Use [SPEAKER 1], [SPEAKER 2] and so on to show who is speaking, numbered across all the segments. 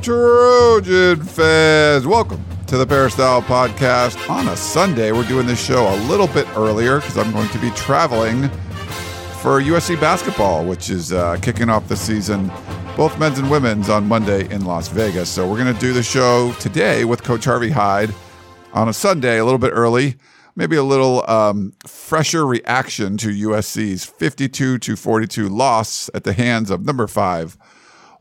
[SPEAKER 1] Trojan fans. Welcome to the Peristyle Podcast on a Sunday. We're doing this show a little bit earlier because I'm going to be traveling for USC basketball, which is uh, kicking off the season, both men's and women's, on Monday in Las Vegas. So we're going to do the show today with Coach Harvey Hyde on a Sunday, a little bit early. Maybe a little um, fresher reaction to USC's 52 to 42 loss at the hands of number five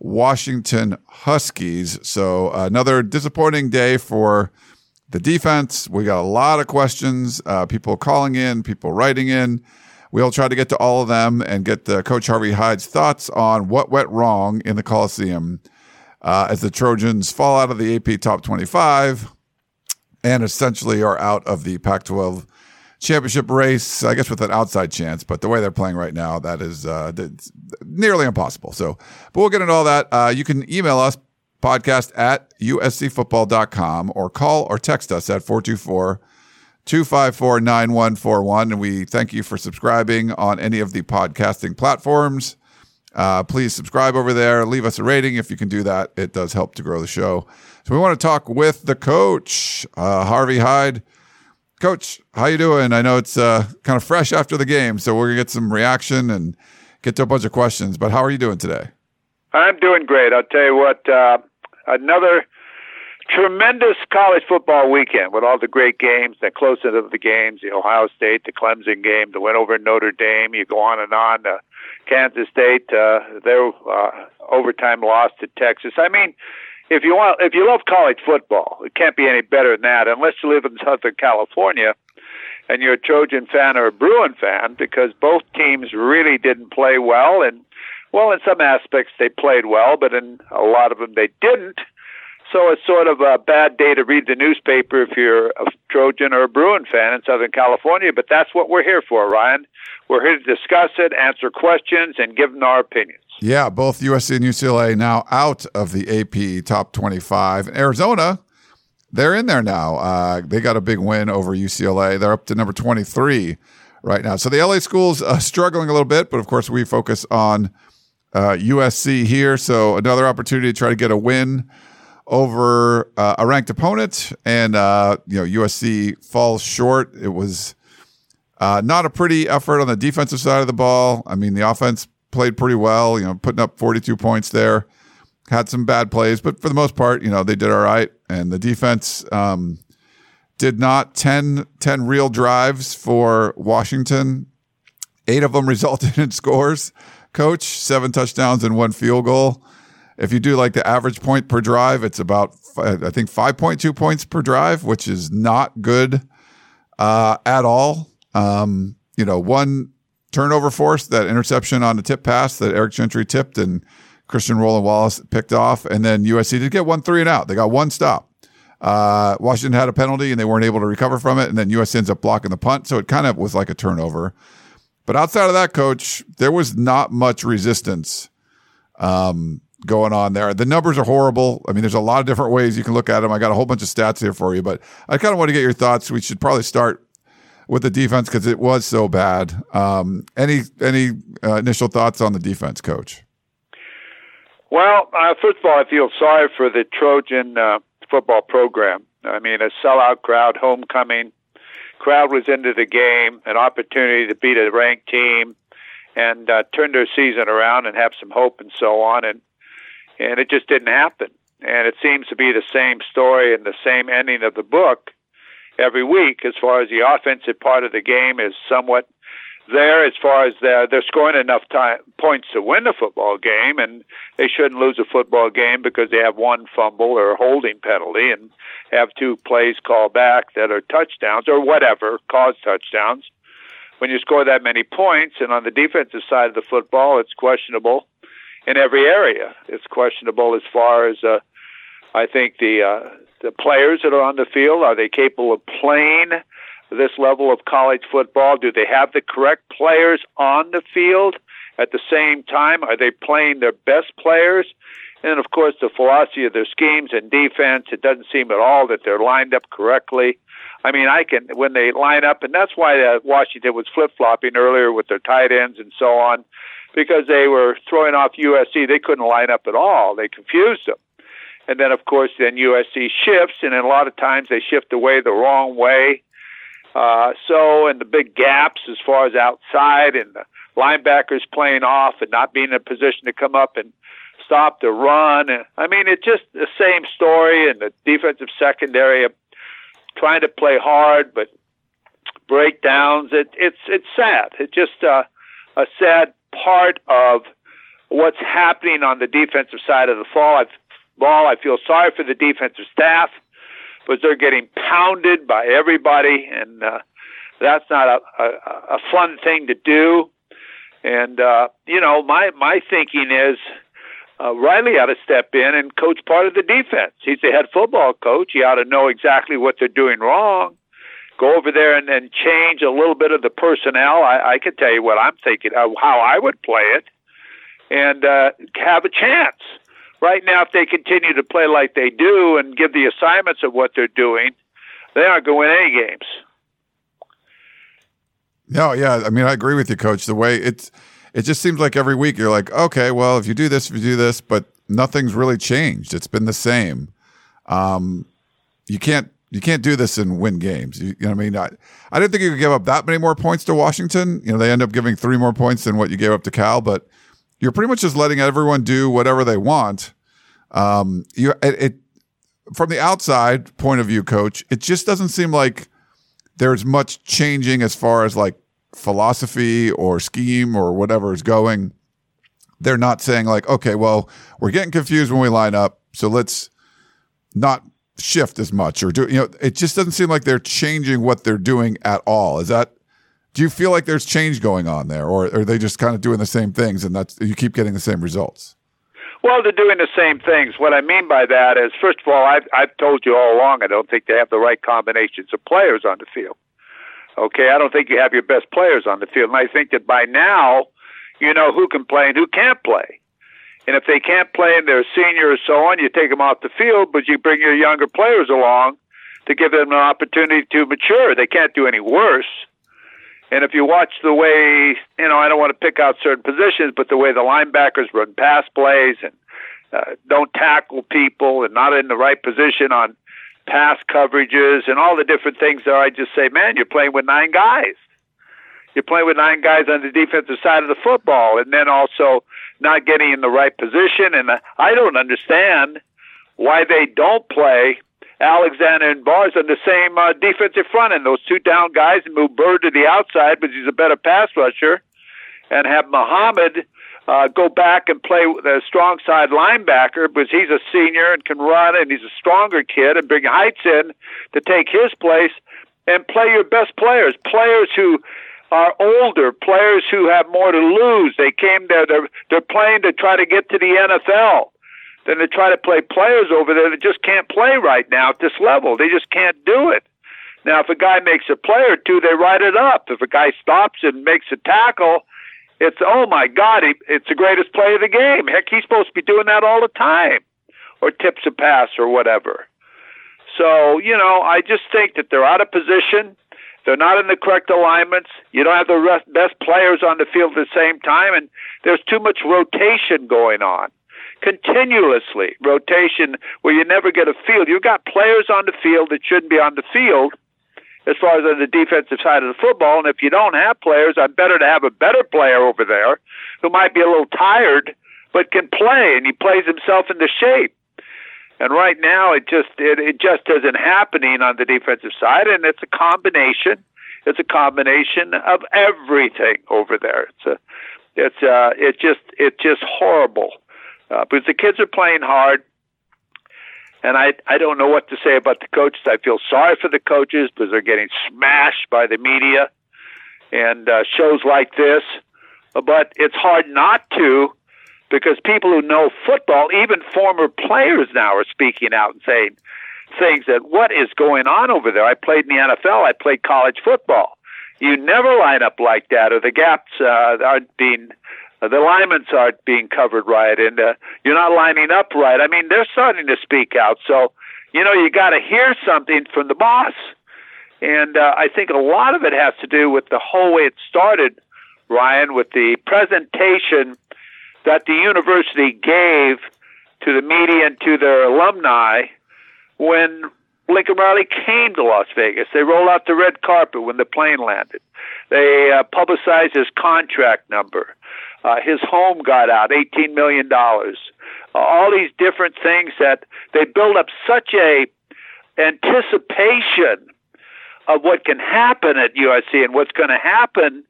[SPEAKER 1] Washington Huskies. So another disappointing day for the defense. We got a lot of questions, uh, people calling in, people writing in. We'll try to get to all of them and get the Coach Harvey Hyde's thoughts on what went wrong in the Coliseum uh, as the Trojans fall out of the AP Top 25 and essentially are out of the Pac 12 championship race, I guess with an outside chance, but the way they're playing right now, that is uh, nearly impossible. So, but we'll get into all that. Uh, you can email us podcast at uscfootball.com or call or text us at 424 254 9141. And we thank you for subscribing on any of the podcasting platforms. Uh, please subscribe over there. Leave us a rating if you can do that. It does help to grow the show. So we want to talk with the coach, uh, Harvey Hyde. Coach, how you doing? I know it's uh, kind of fresh after the game, so we're gonna get some reaction and get to a bunch of questions. But how are you doing today?
[SPEAKER 2] I'm doing great. I'll tell you what. Uh, another tremendous college football weekend with all the great games, the closest of the games, the Ohio State, the Clemson game, the win over Notre Dame. You go on and on. Uh, Kansas State, uh, their uh, overtime loss to Texas. I mean, if you want, if you love college football, it can't be any better than that. Unless you live in Southern California and you're a Trojan fan or a Bruin fan, because both teams really didn't play well, and well, in some aspects they played well, but in a lot of them they didn't. So it's sort of a bad day to read the newspaper if you're a Trojan or a Bruin fan in Southern California. But that's what we're here for, Ryan. We're here to discuss it, answer questions, and give them our opinions.
[SPEAKER 1] Yeah, both USC and UCLA now out of the AP top 25. Arizona, they're in there now. Uh, they got a big win over UCLA. They're up to number 23 right now. So the LA schools uh, struggling a little bit, but of course we focus on uh, USC here. So another opportunity to try to get a win over uh, a ranked opponent, and uh, you know USC falls short. It was uh, not a pretty effort on the defensive side of the ball. I mean, the offense played pretty well, you know, putting up 42 points there. Had some bad plays, but for the most part, you know, they did all right. And the defense um, did not 10, 10 real drives for Washington. Eight of them resulted in scores. Coach, seven touchdowns and one field goal. If you do like the average point per drive, it's about, I think, 5.2 points per drive, which is not good uh, at all. Um, you know, one turnover force, that interception on the tip pass that Eric Gentry tipped and Christian Roland Wallace picked off. And then USC did get one three and out. They got one stop. Uh, Washington had a penalty and they weren't able to recover from it. And then USC ends up blocking the punt. So it kind of was like a turnover. But outside of that, coach, there was not much resistance um, going on there. The numbers are horrible. I mean, there's a lot of different ways you can look at them. I got a whole bunch of stats here for you, but I kind of want to get your thoughts. We should probably start with the defense because it was so bad. Um, any any uh, initial thoughts on the defense, Coach?
[SPEAKER 2] Well, uh, first of all, I feel sorry for the Trojan uh, football program. I mean, a sellout crowd, homecoming, crowd was into the game, an opportunity to beat a ranked team, and uh, turn their season around and have some hope and so on. And and it just didn't happen. And it seems to be the same story and the same ending of the book every week as far as the offensive part of the game is somewhat there as far as they're, they're scoring enough time, points to win the football game, and they shouldn't lose a football game because they have one fumble or holding penalty and have two plays called back that are touchdowns or whatever cause touchdowns. When you score that many points, and on the defensive side of the football, it's questionable in every area. It's questionable as far as uh, I think the uh, the players that are on the field are they capable of playing this level of college football? Do they have the correct players on the field at the same time? Are they playing their best players? And of course, the philosophy of their schemes and defense, it doesn't seem at all that they're lined up correctly. I mean, I can, when they line up, and that's why uh, Washington was flip flopping earlier with their tight ends and so on, because they were throwing off USC. They couldn't line up at all. They confused them. And then, of course, then USC shifts, and then a lot of times they shift away the wrong way. Uh, so, and the big gaps as far as outside and the linebackers playing off and not being in a position to come up and stop the run. And, I mean, it's just the same story. And the defensive secondary trying to play hard, but breakdowns. It, it's it's sad. It's just uh, a sad part of what's happening on the defensive side of the fall. I've, ball. I feel sorry for the defensive staff because they're getting pounded by everybody, and uh, that's not a, a, a fun thing to do. And uh, you know, my my thinking is uh, Riley ought to step in and coach part of the defense. He's the head football coach. He ought to know exactly what they're doing wrong. Go over there and, and change a little bit of the personnel. I, I can tell you what I'm thinking, uh, how I would play it, and uh, have a chance right now, if they continue to play like they do and give the assignments of what they're doing, they aren't going to win any games.
[SPEAKER 1] No, yeah, I mean, I agree with you, Coach. The way it's, it just seems like every week you're like, okay, well, if you do this, if you do this, but nothing's really changed. It's been the same. Um, you can't you can't do this and win games. You, you, know what I mean? I, I didn't think you could give up that many more points to Washington. You know, they end up giving three more points than what you gave up to Cal, but you're pretty much just letting everyone do whatever they want. Um, you it, it from the outside point of view, coach, it just doesn't seem like there's much changing as far as like philosophy or scheme or whatever is going. They're not saying like, okay, well, we're getting confused when we line up, so let's not shift as much or do you know it just doesn't seem like they're changing what they're doing at all is that do you feel like there's change going on there, or are they just kind of doing the same things and that's you keep getting the same results?
[SPEAKER 2] Well, they're doing the same things. What I mean by that is, first of all, I've I've told you all along, I don't think they have the right combinations of players on the field. Okay, I don't think you have your best players on the field, and I think that by now, you know who can play and who can't play. And if they can't play and they're a senior or so on, you take them off the field, but you bring your younger players along to give them an opportunity to mature. They can't do any worse. And if you watch the way, you know, I don't want to pick out certain positions, but the way the linebackers run pass plays and uh, don't tackle people and not in the right position on pass coverages and all the different things there, I just say, man, you're playing with nine guys. You're playing with nine guys on the defensive side of the football, and then also not getting in the right position. And I don't understand why they don't play Alexander and Bars on the same uh, defensive front end. Those two down guys and move Byrd to the outside, because he's a better pass rusher, and have Muhammad uh, go back and play the strong side linebacker because he's a senior and can run, and he's a stronger kid, and bring Heights in to take his place and play your best players, players who are older, players who have more to lose. They came there, they're, they're playing to try to get to the NFL than to try to play players over there that just can't play right now at this level. They just can't do it. Now, if a guy makes a play or two, they write it up. If a guy stops and makes a tackle, it's oh my God, he, it's the greatest play of the game. Heck, he's supposed to be doing that all the time, or tips a pass or whatever. So you know, I just think that they're out of position. They're not in the correct alignments. You don't have the best players on the field at the same time, and there's too much rotation going on continuously rotation where you never get a field. You've got players on the field that shouldn't be on the field, as far as on the defensive side of the football. And if you don't have players, I'm better to have a better player over there who might be a little tired but can play, and he plays himself into shape. And right now, it just it, it just isn't happening on the defensive side, and it's a combination. It's a combination of everything over there. It's a it's uh it's just it's just horrible uh, because the kids are playing hard and I I don't know what to say about the coaches. I feel sorry for the coaches because they're getting smashed by the media and uh, shows like this. But it's hard not to because people who know football, even former players now, are speaking out and saying things that what is going on over there. I played in the NFL. I played college football. You never line up like that, or the gaps uh, aren't being uh, the alignments aren't being covered right, and uh, you're not lining up right. I mean, they're starting to speak out. So, you know, you got to hear something from the boss. And uh, I think a lot of it has to do with the whole way it started, Ryan, with the presentation that the university gave to the media and to their alumni when Lincoln Riley came to Las Vegas. They rolled out the red carpet when the plane landed. They uh, publicized his contract number. Uh, his home got out, $18 million. Uh, all these different things that they build up such a anticipation of what can happen at USC and what's going to happen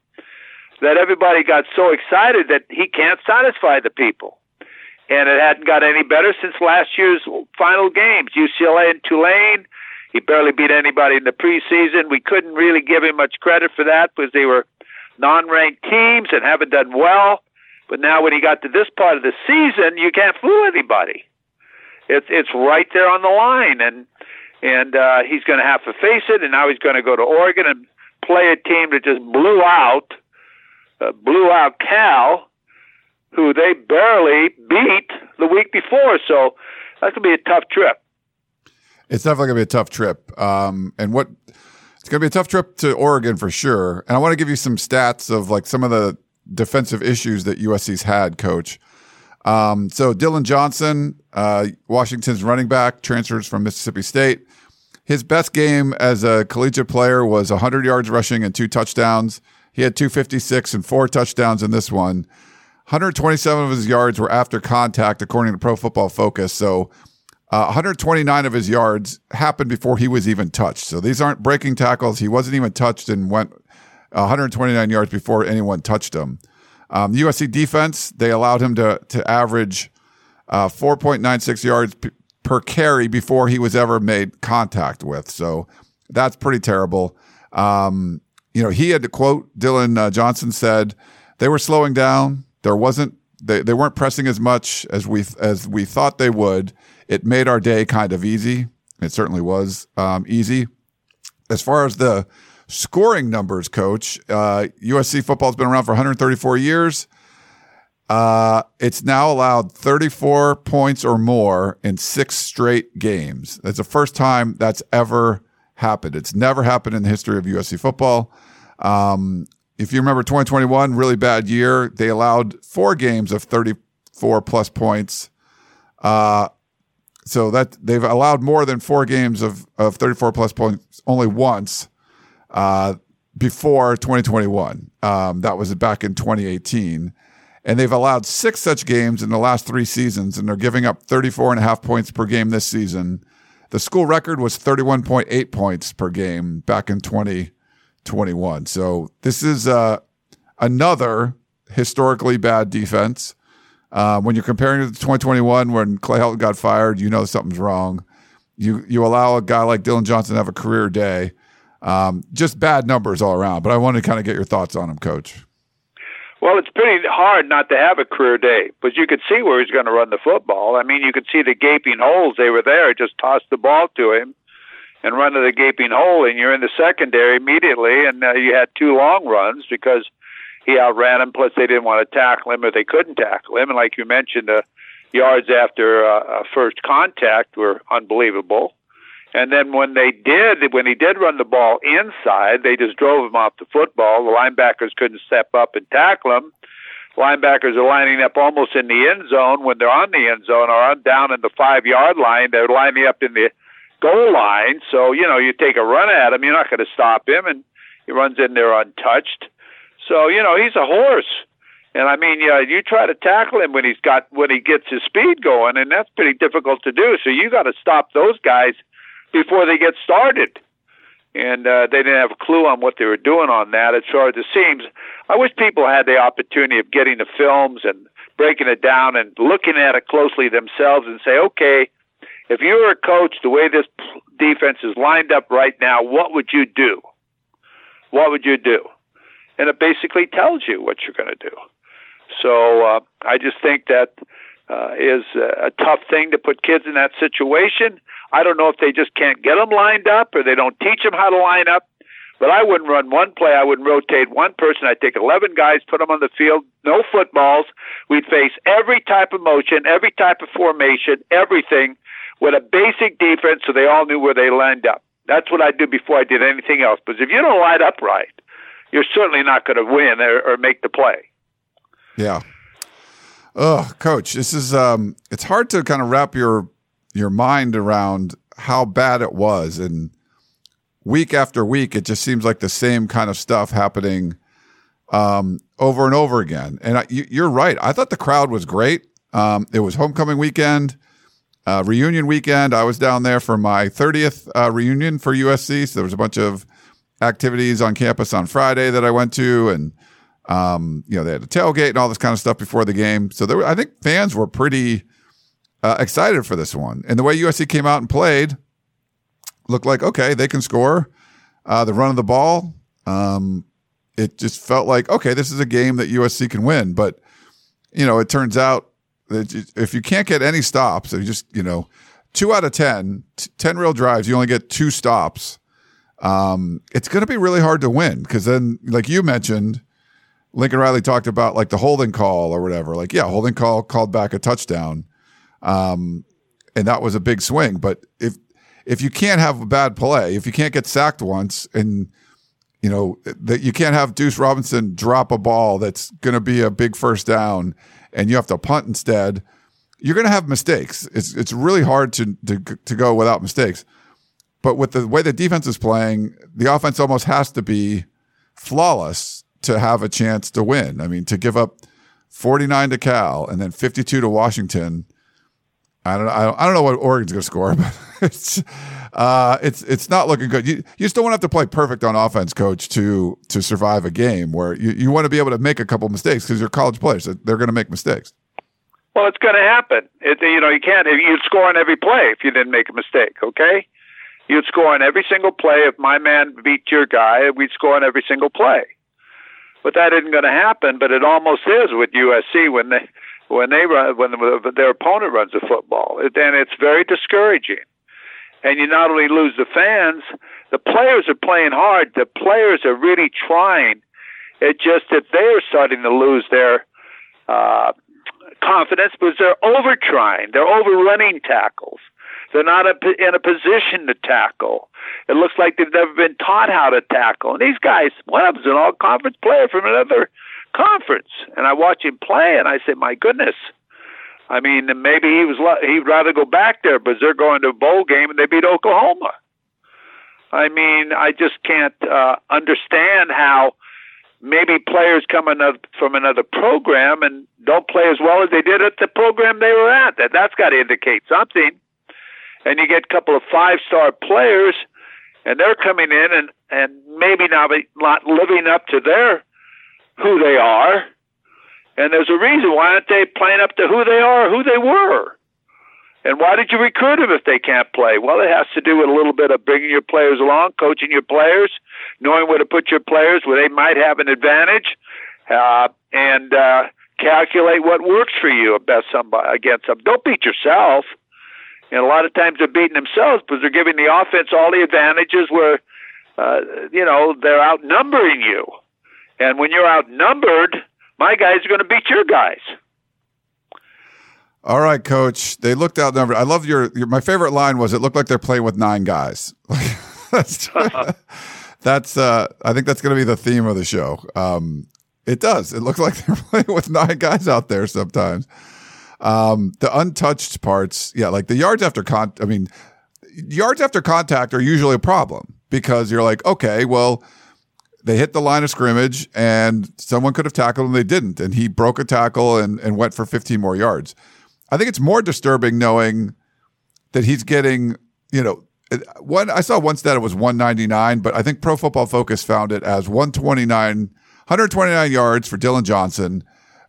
[SPEAKER 2] that everybody got so excited that he can't satisfy the people. And it hadn't got any better since last year's final games. UCLA and Tulane, he barely beat anybody in the preseason. We couldn't really give him much credit for that because they were non-ranked teams and haven't done well. But now when he got to this part of the season, you can't fool anybody. It's it's right there on the line, and and uh, he's going to have to face it. And now he's going to go to Oregon and play a team that just blew out, uh, blew out Cal, who they barely beat the week before. So that's going to be a tough trip.
[SPEAKER 1] It's definitely going to be a tough trip. Um, and what going to be a tough trip to Oregon for sure. And I want to give you some stats of like some of the defensive issues that USC's had, coach. Um, so Dillon Johnson, uh, Washington's running back, transfers from Mississippi State. His best game as a collegiate player was 100 yards rushing and two touchdowns. He had 256 and four touchdowns in this one. 127 of his yards were after contact, according to Pro Football Focus. So uh, 129 of his yards happened before he was even touched. So these aren't breaking tackles. He wasn't even touched and went 129 yards before anyone touched him. Um, USC defense, they allowed him to, to average uh, 4.96 yards p- per carry before he was ever made contact with. So that's pretty terrible. Um, you know, he had to quote Dillon uh, Johnson said they were slowing down. There wasn't they, they weren't pressing as much as we as we thought they would it made our day kind of easy. It certainly was um, easy. As far as the scoring numbers, coach, uh, USC football's been around for 134 years. Uh, it's now allowed 34 points or more in six straight games. That's the first time that's ever happened. It's never happened in the history of USC football. Um, if you remember 2021, really bad year, they allowed four games of 34 plus points. Uh, so that they've allowed more than four games of, of 34 plus points only once uh, before 2021. Um, that was back in 2018. And they've allowed six such games in the last three seasons, and they're giving up 34 and a half points per game this season. The school record was 31.8 points per game back in 2021. So this is uh, another historically bad defense. Uh, when you're comparing it to 2021, when Clay Helton got fired, you know something's wrong. You you allow a guy like Dillon Johnson to have a career day. Um, just bad numbers all around. But I wanted to kind of get your thoughts on him, Coach.
[SPEAKER 2] Well, it's pretty hard not to have a career day, but you could see where he's going to run the football. I mean, you could see the gaping holes. They were there. Just toss the ball to him and run to the gaping hole, and you're in the secondary immediately. And uh, you had two long runs because he outran him. Plus, they didn't want to tackle him, or they couldn't tackle him. And like you mentioned, the yards after uh, first contact were unbelievable. And then when they did, when he did run the ball inside, they just drove him off the football. The linebackers couldn't step up and tackle him. Linebackers are lining up almost in the end zone when they're on the end zone or down in the five yard line. They're lining up in the goal line. So, you know, you take a run at him, you're not going to stop him, and he runs in there untouched. So, you know, he's a horse. And I mean, yeah, you try to tackle him when he's got when he gets his speed going, and that's pretty difficult to do. So you got to stop those guys before they get started. And uh, they didn't have a clue on what they were doing on that. As far as it seems, I wish people had the opportunity of getting the films and breaking it down and looking at it closely themselves and say, okay, if you were a coach, the way this defense is lined up right now, what would you do? What would you do? And it basically tells you what you're going to do. So uh, I just think that uh, is a tough thing to put kids in that situation. I don't know if they just can't get them lined up or they don't teach them how to line up. But I wouldn't run one play. I wouldn't rotate one person. I'd take 11 guys, put them on the field, no footballs. We'd face every type of motion, every type of formation, everything with a basic defense so they all knew where they lined up. That's what I'd do before I did anything else. Because if you don't line up right, you're certainly not going to win or, or make the play.
[SPEAKER 1] Yeah. Oh, coach, this is um it's hard to kind of wrap your your mind around how bad it was and week after week it just seems like the same kind of stuff happening um over and over again. And I, you, are right. I thought the crowd was great. Um it was homecoming weekend, uh, reunion weekend. I was down there for my 30th uh, reunion for USC, so there was a bunch of activities on campus on Friday that I went to and um, you know, they had a tailgate and all this kind of stuff before the game. So there were, I think fans were pretty uh, excited for this one. And the way USC came out and played looked like, okay, they can score. Uh, the run of the ball, um, it just felt like, okay, this is a game that USC can win. But, you know, it turns out that if you can't get any stops, you just, you know, two out of 10, t- 10 real drives, you only get two stops. Um, it's going to be really hard to win because then, like you mentioned, Lincoln Riley talked about like the holding call or whatever. Like, yeah, holding call called back a touchdown. Um, and that was a big swing. But if if you can't have a bad play, if you can't get sacked once and you know that you can't have Duce Robinson drop a ball that's going to be a big first down and you have to punt instead, you're going to have mistakes. It's it's really hard to, to to go without mistakes. But with the way the defense is playing, the offense almost has to be flawless to have a chance to win. I mean, to give up 49 to Cal and then 52 to Washington. I don't know. I don't know what Oregon's going to score, but it's uh, it's it's not looking good. You you still want to have to play perfect on offense, coach, to to survive a game where you, you want to be able to make a couple mistakes because you're college players. They're going to make mistakes.
[SPEAKER 2] Well, it's going to happen. It, you know, you can't. You'd score on every play if you didn't make a mistake. Okay, you'd score on every single play. If my man beat your guy, we'd score on every single play. But that isn't going to happen. But it almost is with USC when they when they run when their opponent runs the football. Then it's very discouraging. And you not only lose the fans, the players are playing hard. The players are really trying. It's just that they're starting to lose their uh, confidence because they're over trying. They're overrunning tackles. They're not in a position to tackle. It looks like they've never been taught how to tackle. And these guys, one of them's an all conference player from another conference. And I watch him play and I say, my goodness. I mean, maybe he was he'd rather go back there, but they're going to a bowl game and they beat Oklahoma. I mean, I just can't uh, understand how maybe players come another, from another program and don't play as well as they did at the program they were at. That that's got to indicate something and you get a couple of five star players, and they're coming in and and maybe not not living up to their who they are. And there's a reason why aren't they playing up to who they are, who they were. And why did you recruit them if they can't play? Well, it has to do with a little bit of bringing your players along, coaching your players, knowing where to put your players where they might have an advantage, uh, and uh, calculate what works for you best somebody against them. Don't beat yourself. And a lot of times they're beating themselves because they're giving the offense all the advantages where, uh, you know, they're outnumbering you. And when you're outnumbered, my guys are going to beat your guys.
[SPEAKER 1] All right, coach. They looked outnumbered. I love your, your my favorite line was it looked like they're playing with nine guys. that's that's uh I think that's going to be the theme of the show. Um it does. It looks like they're playing with nine guys out there sometimes. Um, the untouched parts, yeah, like the yards after con. I mean, yards after contact are usually a problem because you're like, okay, well, they hit the line of scrimmage and someone could have tackled and they didn't. And he broke a tackle and, and went for 15 more yards. I think it's more disturbing knowing that he's getting, you know, one I saw one stat it was 199, but I think Pro Football Focus found it as 129, 129 yards for Dillon Johnson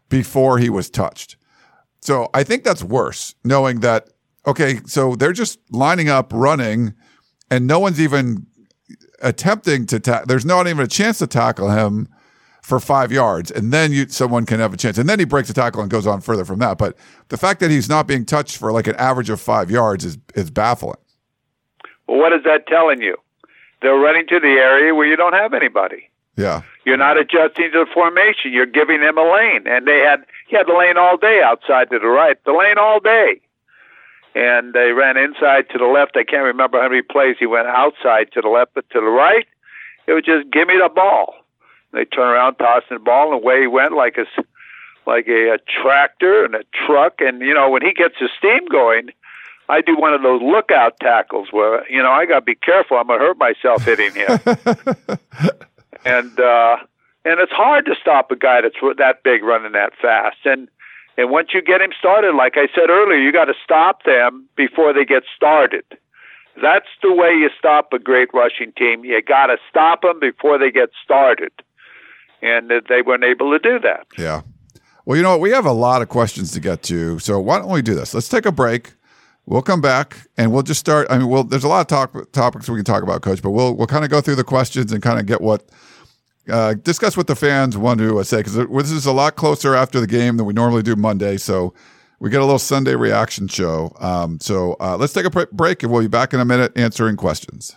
[SPEAKER 1] before he was touched. So I think that's worse, knowing that okay, so they're just lining up, running, and no one's even attempting to ta- there's not even a chance to tackle him for five yards, and then you someone can have a chance, and then he breaks a tackle and goes on further from that. But the fact that he's not being touched for like an average of five yards is is baffling.
[SPEAKER 2] Well, what is that telling you? They're running to the area where you don't have anybody.
[SPEAKER 1] Yeah,
[SPEAKER 2] you're not adjusting to the formation. You're giving them a lane, and they had he had the lane all day outside to the right, the lane all day and they ran inside to the left. I can't remember how many plays he went outside to the left, but to the right, it was just give me the ball. They turn around, tossing the ball, and away he went like a like a, a tractor and a truck. And you know, when he gets his steam going, I do one of those lookout tackles where you know I got to be careful. I'm gonna hurt myself hitting him. and uh, and it's hard to stop a guy that's that big running that fast. And and once you get him started, like I said earlier, you got to stop them before they get started. That's the way you stop a great rushing team. You got to stop them before they get started. And they weren't able to do that.
[SPEAKER 1] Yeah. Well, you know what? We have a lot of questions to get to. So why don't we do this? Let's take a break. We'll come back and we'll just start. I mean, well, there's a lot of talk, topics we can talk about, Coach, but we'll we'll kind of go through the questions and kind of get what uh, discuss what the fans want to uh, say because this is a lot closer after the game than we normally do Monday. So we get a little Sunday reaction show. Um, so uh, let's take a break and we'll be back in a minute answering questions.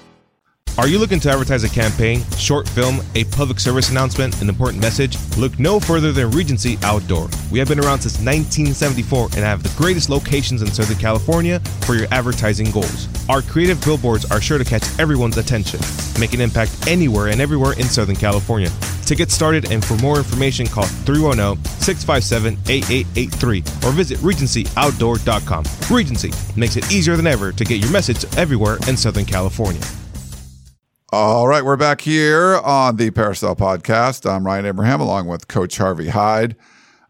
[SPEAKER 3] Are you looking to advertise a campaign, short film, a public service announcement, an important message? Look no further than Regency Outdoor. We have been around since 1974 and have the greatest locations in Southern California for your advertising goals. Our creative billboards are sure to catch everyone's attention, make an impact anywhere and everywhere in Southern California. To get started and for more information, call 310 657 8883 or visit RegencyOutdoor.com. Regency makes it easier than ever to get your message everywhere in Southern California.
[SPEAKER 1] All right, we're back here on the Peristyle Podcast. I'm Ryan Abraham along with Coach Harvey Hyde.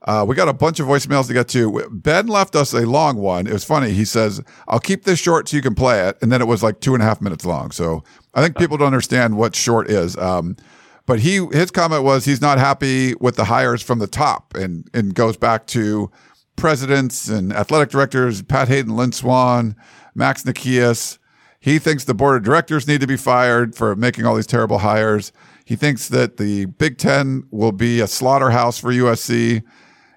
[SPEAKER 1] Uh, we got a bunch of voicemails to get to. Ben left us a long one. It was funny. He says, I'll keep this short so you can play it. And then it was like two and a half minutes long. So I think people don't understand what short is. Um, but he his comment was he's not happy with the hires from the top and, and goes back to presidents and athletic directors, Pat Haden, Lynn Swann, Max Nikias. He thinks the board of directors need to be fired for making all these terrible hires. He thinks that the Big Ten will be a slaughterhouse for USC.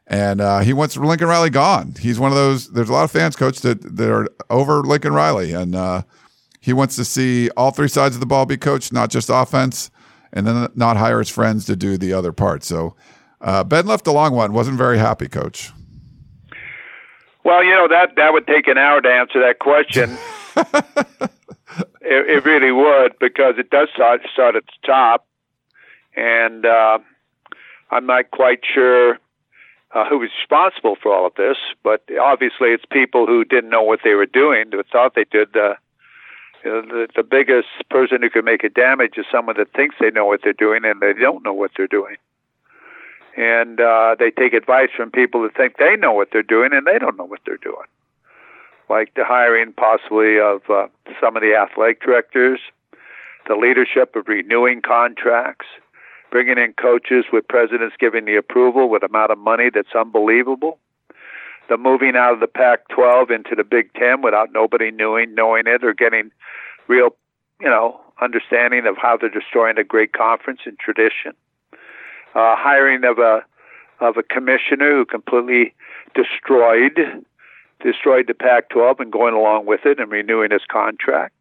[SPEAKER 1] And uh, he wants Lincoln Riley gone. He's one of those. There's a lot of fans, coach, that, that are over Lincoln Riley. And uh, he wants to see all three sides of the ball be coached, not just offense, and then not hire his friends to do the other part. So uh, Ben left a long one. Wasn't very happy, coach.
[SPEAKER 2] Well, you know that that would take an hour to answer that question. it, it, really would because it does start start at the top, and uh, I'm not quite sure uh, who was responsible for all of this, but obviously it's people who didn't know what they were doing, who thought they did. Uh, You know, the, the biggest person who can make a damage is someone that thinks they know what they're doing and they don't know what they're doing. And uh, they take advice from people that think they know what they're doing and they don't know what they're doing. Like the hiring possibly of uh, some of the athletic directors, the leadership of renewing contracts, bringing in coaches with presidents giving the approval with amount of money that's unbelievable the moving out of the Pac-12 into the Big Ten without nobody knowing knowing it or getting real, you know, understanding of how they're destroying a great conference and tradition. Uh, hiring of a of a commissioner who completely destroyed destroyed the Pac-12 and going along with it and renewing his contract.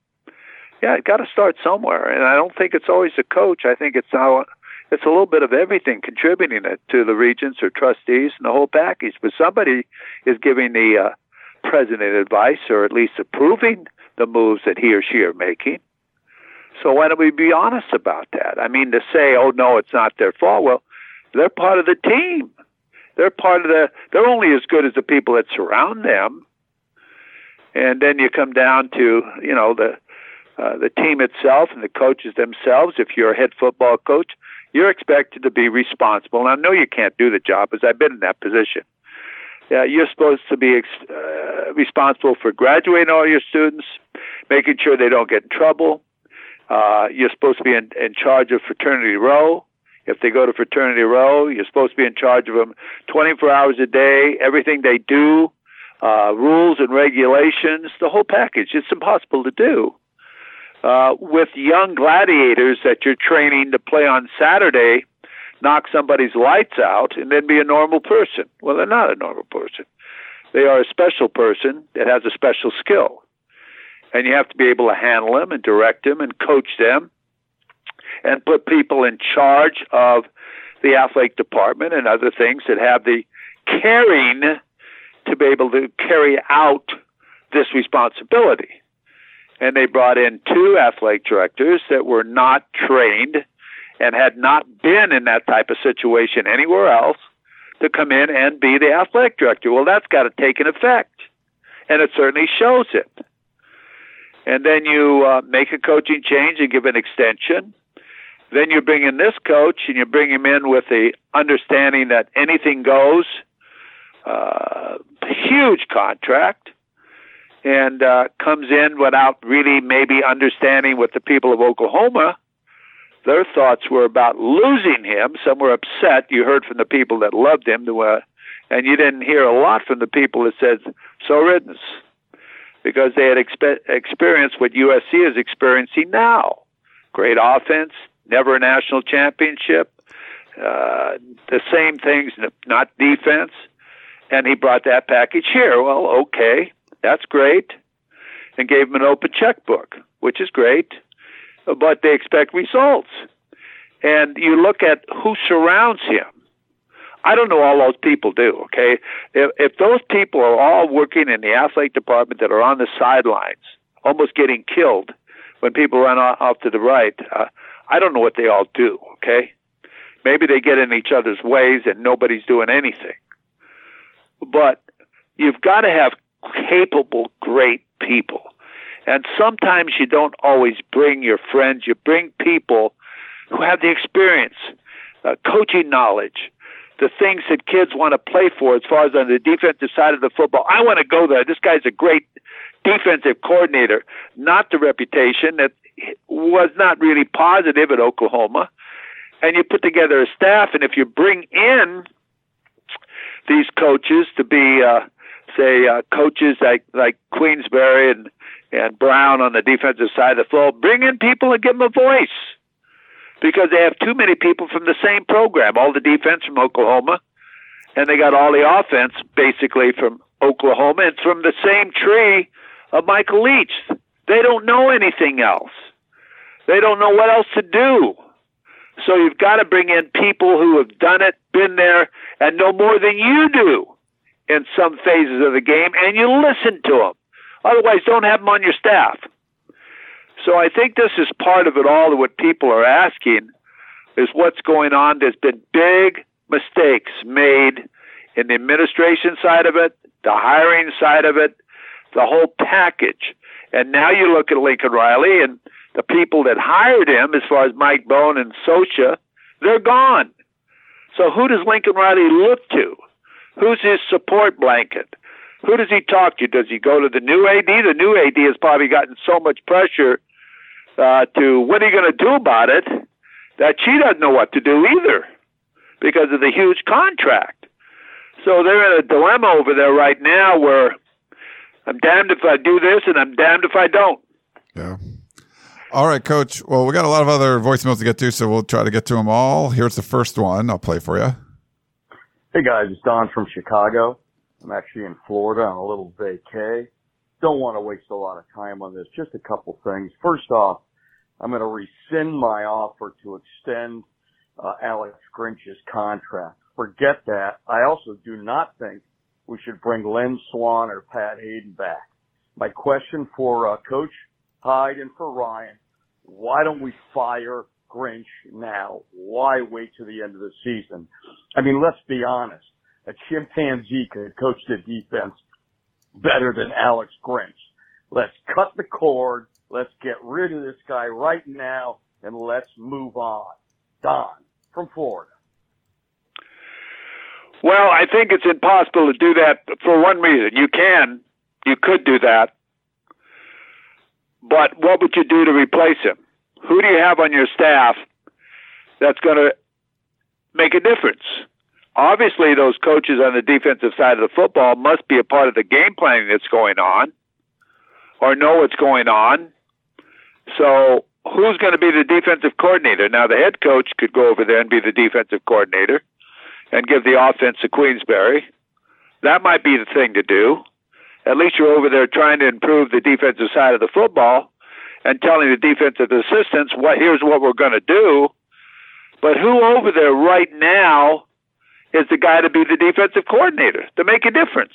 [SPEAKER 2] Yeah, it got to start somewhere, and I don't think it's always the coach. I think it's how it's a little bit of everything contributing it to the regents or trustees and the whole package. But somebody is giving the uh, president advice or at least approving the moves that he or she are making. So why don't we be honest about that? I mean, to say, "Oh no, it's not their fault." Well, they're part of the team. They're part of the. They're only as good as the people that surround them. And then you come down to you know the uh, the team itself and the coaches themselves. If you're a head football coach, you're expected to be responsible. And I know you can't do the job, as I've been in that position. Yeah, you're supposed to be uh, responsible for graduating all your students, making sure they don't get in trouble. Uh, you're supposed to be in, in charge of fraternity row. If they go to fraternity row, you're supposed to be in charge of them 24 hours a day, everything they do, uh, rules and regulations, the whole package. It's impossible to do uh, with young gladiators that you're training to play on Saturday, knock somebody's lights out, and then be a normal person. Well, they're not a normal person. They are a special person that has a special skill. And you have to be able to handle them and direct them and coach them and put people in charge of the athletic department and other things that have the caring to be able to carry out this responsibility and they brought in two athletic directors that were not trained and had not been in that type of situation anywhere else to come in and be the athletic director. Well, that's got to take an effect, and it certainly shows it. And then you uh, make a coaching change and give an extension. Then you bring in this coach and you bring him in with the understanding that anything goes. Uh, huge contract and uh, comes in without really maybe understanding what the people of Oklahoma, their thoughts were about losing him. Some were upset. You heard from the people that loved him, uh, and you didn't hear a lot from the people that said, so riddance, because they had expe- experienced what USC is experiencing now. Great offense, never a national championship, uh, the same things, not defense. And he brought that package here. Well, okay that's great. And gave them an open checkbook, which is great. But they expect results. And you look at who surrounds him. I don't know all those people do, okay? If, if those people are all working in the athletic department that are on the sidelines, almost getting killed when people run off to the right, uh, I don't know what they all do, okay? Maybe they get in each other's ways and nobody's doing anything. But you've got to have capable, great people. And sometimes you don't always bring your friends, you bring people who have the experience, uh, coaching knowledge, the things that kids want to play for as far as on the defensive side of the football. I want to go there. This guy's a great defensive coordinator, not the reputation that was not really positive at Oklahoma. And you put together a staff, and if you bring in these coaches to be uh, say uh, coaches like like Kingsbury and and Brown on the defensive side of the floor, bring in people and give them a voice because they have too many people from the same program. All the defense from Oklahoma, and they got all the offense basically from Oklahoma. It's from the same tree of Michael Leach. They don't know anything else. They don't know what else to do. So you've got to bring in people who have done it, been there, and know more than you do in some phases of the game, and you listen to them. Otherwise, don't have them on your staff. So I think this is part of it all. That what people are asking is what's going on. There's been big mistakes made in the administration side of it, the hiring side of it, the whole package. And now you look at Lincoln Riley and the people that hired him, as far as Mike Bohn and Socha, they're gone. So who does Lincoln Riley look to? Who's his support blanket? Who does he talk to? Does he go to the new AD? The new AD has probably gotten so much pressure uh, to what are you going to do about it that she doesn't know what to do either because of the huge contract. So they're in a dilemma over there right now where I'm damned if I do this and I'm damned if I don't.
[SPEAKER 1] Yeah. All right, coach. Well, we got a lot of other voicemails to get to, so we'll try to get to them all. Here's the first one. I'll play for you.
[SPEAKER 4] Hey guys, it's Don from Chicago. I'm actually in Florida on a little vacay. Don't want to waste a lot of time on this. Just a couple things. First off, I'm going to rescind my offer to extend uh, Alex Grinch's contract. Forget that. I also do not think we should bring Lynn Swann or Pat Haden back. My question for uh, Coach Hyde and for Ryan, why don't we fire Grinch now? Why wait to the end of the season? I mean, let's be honest a chimpanzee could coach the defense better than Alex Grinch. Let's cut the cord. Let's get rid of this guy right now and let's move on. Don from Florida.
[SPEAKER 2] Well, I think it's impossible to do that for one reason. You can, you could do that, but what would you do to replace him? Who do you have on your staff that's going to make a difference? obviously those coaches on the defensive side of the football must be a part of the game planning that's going on or know what's going on. So who's going to be the defensive coordinator? Now the head coach could go over there and be the defensive coordinator and give the offense to Queensberry. That might be the thing to do. At least you're over there trying to improve the defensive side of the football and telling the defensive assistants what here's what we're going to do. But who over there right now is the guy to be the defensive coordinator to make a difference.